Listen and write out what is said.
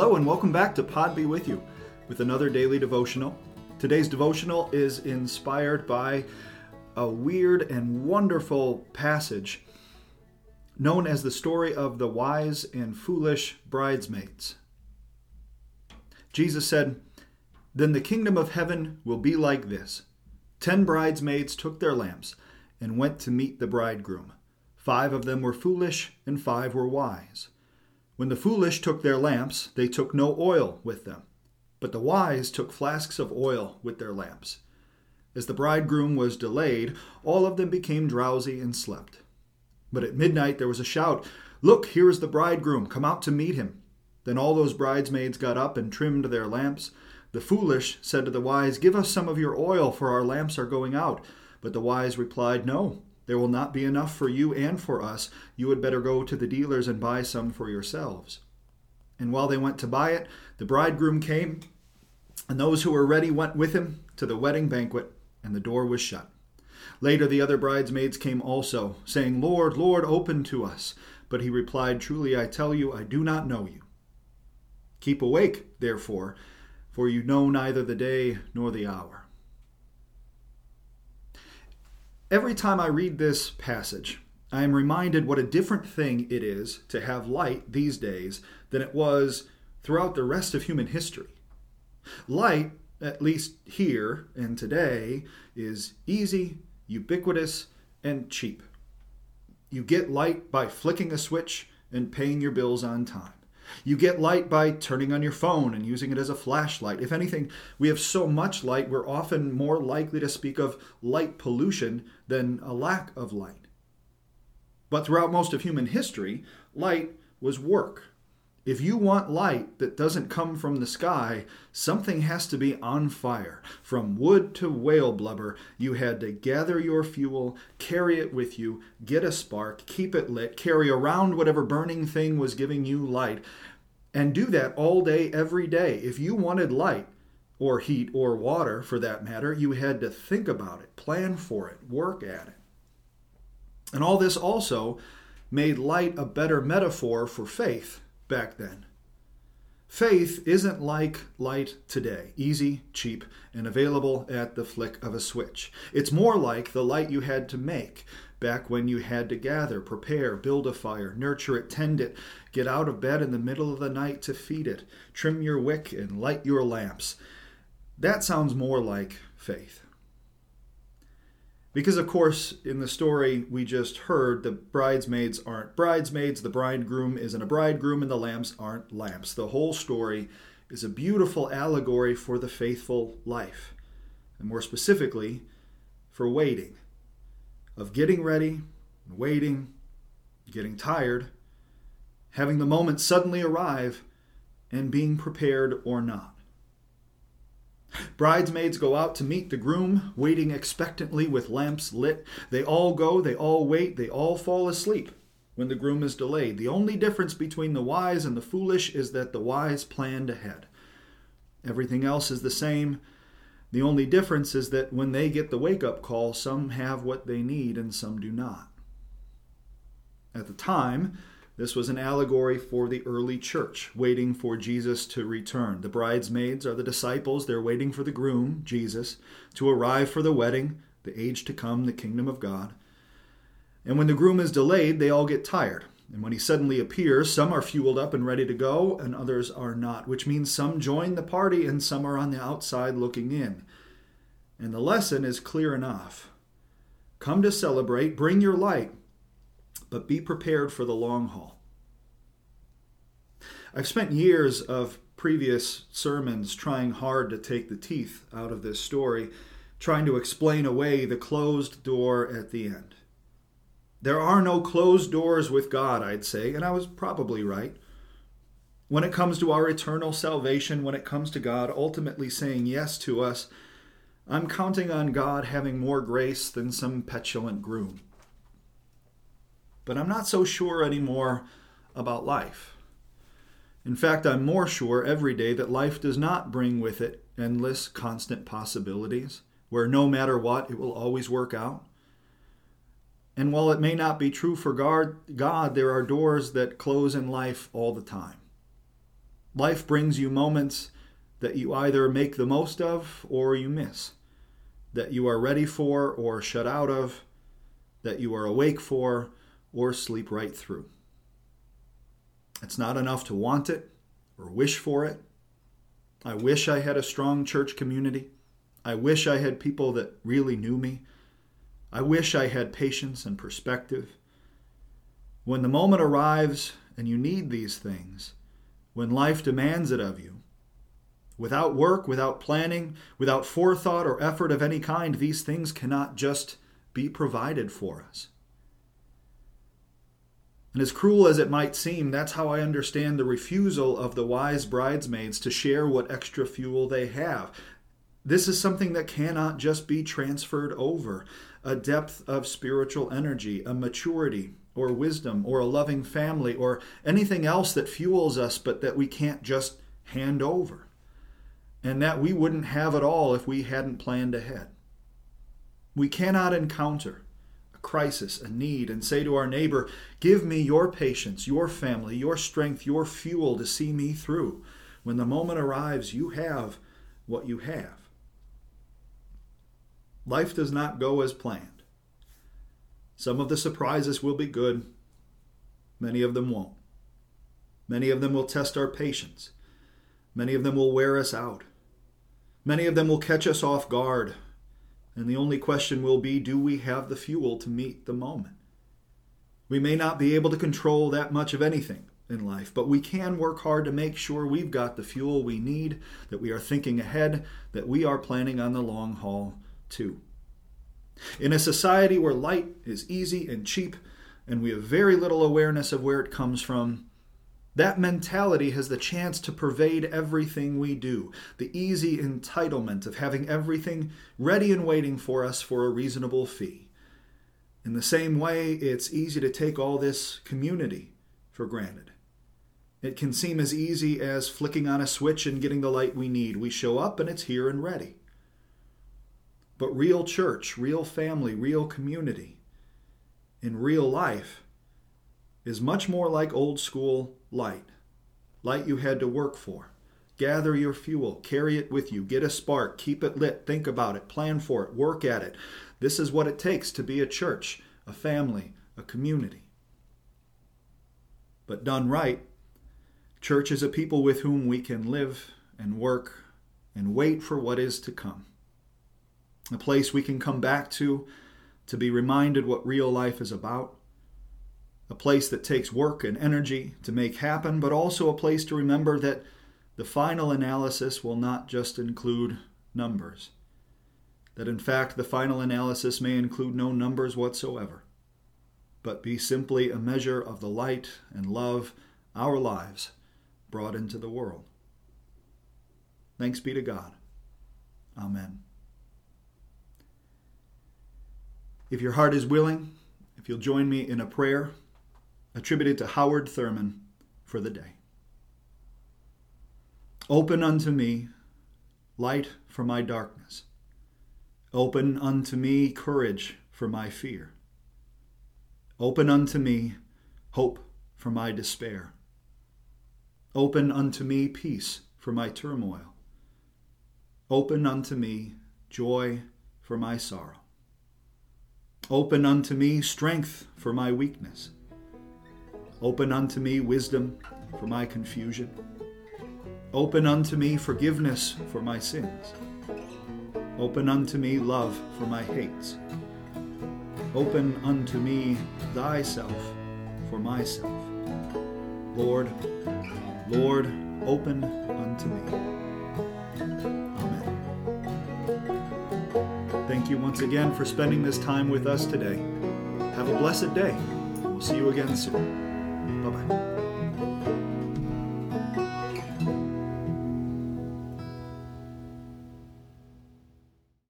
Hello, and welcome back to Pod Be With You with another daily devotional. Today's devotional is inspired by a weird and wonderful passage known as the story of the wise and foolish bridesmaids. Jesus said, Then the kingdom of heaven will be like this Ten bridesmaids took their lamps and went to meet the bridegroom. Five of them were foolish, and five were wise. When the foolish took their lamps, they took no oil with them. But the wise took flasks of oil with their lamps. As the bridegroom was delayed, all of them became drowsy and slept. But at midnight there was a shout Look, here is the bridegroom, come out to meet him. Then all those bridesmaids got up and trimmed their lamps. The foolish said to the wise, Give us some of your oil, for our lamps are going out. But the wise replied, No. There will not be enough for you and for us. You had better go to the dealers and buy some for yourselves. And while they went to buy it, the bridegroom came, and those who were ready went with him to the wedding banquet, and the door was shut. Later the other bridesmaids came also, saying, Lord, Lord, open to us. But he replied, Truly I tell you, I do not know you. Keep awake, therefore, for you know neither the day nor the hour. Every time I read this passage, I am reminded what a different thing it is to have light these days than it was throughout the rest of human history. Light, at least here and today, is easy, ubiquitous, and cheap. You get light by flicking a switch and paying your bills on time. You get light by turning on your phone and using it as a flashlight. If anything, we have so much light, we're often more likely to speak of light pollution than a lack of light. But throughout most of human history, light was work. If you want light that doesn't come from the sky, something has to be on fire. From wood to whale blubber, you had to gather your fuel, carry it with you, get a spark, keep it lit, carry around whatever burning thing was giving you light, and do that all day, every day. If you wanted light, or heat, or water for that matter, you had to think about it, plan for it, work at it. And all this also made light a better metaphor for faith back then. Faith isn't like light today, easy, cheap, and available at the flick of a switch. It's more like the light you had to make back when you had to gather, prepare, build a fire, nurture it, tend it, get out of bed in the middle of the night to feed it, trim your wick, and light your lamps. That sounds more like faith. Because, of course, in the story we just heard, the bridesmaids aren't bridesmaids, the bridegroom isn't a bridegroom, and the lamps aren't lamps. The whole story is a beautiful allegory for the faithful life, and more specifically, for waiting, of getting ready, waiting, getting tired, having the moment suddenly arrive, and being prepared or not. Bridesmaids go out to meet the groom, waiting expectantly with lamps lit. They all go, they all wait, they all fall asleep when the groom is delayed. The only difference between the wise and the foolish is that the wise planned ahead. Everything else is the same. The only difference is that when they get the wake up call, some have what they need and some do not. At the time, this was an allegory for the early church, waiting for Jesus to return. The bridesmaids are the disciples. They're waiting for the groom, Jesus, to arrive for the wedding, the age to come, the kingdom of God. And when the groom is delayed, they all get tired. And when he suddenly appears, some are fueled up and ready to go, and others are not, which means some join the party and some are on the outside looking in. And the lesson is clear enough. Come to celebrate, bring your light, but be prepared for the long haul. I've spent years of previous sermons trying hard to take the teeth out of this story, trying to explain away the closed door at the end. There are no closed doors with God, I'd say, and I was probably right. When it comes to our eternal salvation, when it comes to God ultimately saying yes to us, I'm counting on God having more grace than some petulant groom but I'm not so sure anymore about life. In fact, I'm more sure every day that life does not bring with it endless, constant possibilities, where no matter what, it will always work out. And while it may not be true for God, there are doors that close in life all the time. Life brings you moments that you either make the most of or you miss, that you are ready for or shut out of, that you are awake for or sleep right through. It's not enough to want it or wish for it. I wish I had a strong church community. I wish I had people that really knew me. I wish I had patience and perspective. When the moment arrives and you need these things, when life demands it of you, without work, without planning, without forethought or effort of any kind, these things cannot just be provided for us. And as cruel as it might seem, that's how I understand the refusal of the wise bridesmaids to share what extra fuel they have. This is something that cannot just be transferred over a depth of spiritual energy, a maturity or wisdom or a loving family or anything else that fuels us, but that we can't just hand over. And that we wouldn't have at all if we hadn't planned ahead. We cannot encounter crisis, a need, and say to our neighbor, Give me your patience, your family, your strength, your fuel to see me through. When the moment arrives, you have what you have. Life does not go as planned. Some of the surprises will be good, many of them won't. Many of them will test our patience. Many of them will wear us out. Many of them will catch us off guard. And the only question will be do we have the fuel to meet the moment? We may not be able to control that much of anything in life, but we can work hard to make sure we've got the fuel we need, that we are thinking ahead, that we are planning on the long haul too. In a society where light is easy and cheap, and we have very little awareness of where it comes from, that mentality has the chance to pervade everything we do. The easy entitlement of having everything ready and waiting for us for a reasonable fee. In the same way, it's easy to take all this community for granted. It can seem as easy as flicking on a switch and getting the light we need. We show up and it's here and ready. But real church, real family, real community, in real life, is much more like old school light. Light you had to work for. Gather your fuel, carry it with you, get a spark, keep it lit, think about it, plan for it, work at it. This is what it takes to be a church, a family, a community. But done right, church is a people with whom we can live and work and wait for what is to come a place we can come back to to be reminded what real life is about, a place that takes work and energy to make happen, but also a place to remember that the final analysis will not just include numbers. That in fact, the final analysis may include no numbers whatsoever, but be simply a measure of the light and love our lives brought into the world. Thanks be to God. Amen. If your heart is willing, if you'll join me in a prayer attributed to Howard Thurman for the day. Open unto me light for my darkness. Open unto me courage for my fear. Open unto me hope for my despair. Open unto me peace for my turmoil. Open unto me joy for my sorrow. Open unto me strength for my weakness. Open unto me wisdom for my confusion. Open unto me forgiveness for my sins. Open unto me love for my hates. Open unto me thyself for myself. Lord, Lord, open unto me. Amen. Thank you once again for spending this time with us today. Have a blessed day. We'll see you again soon. 老板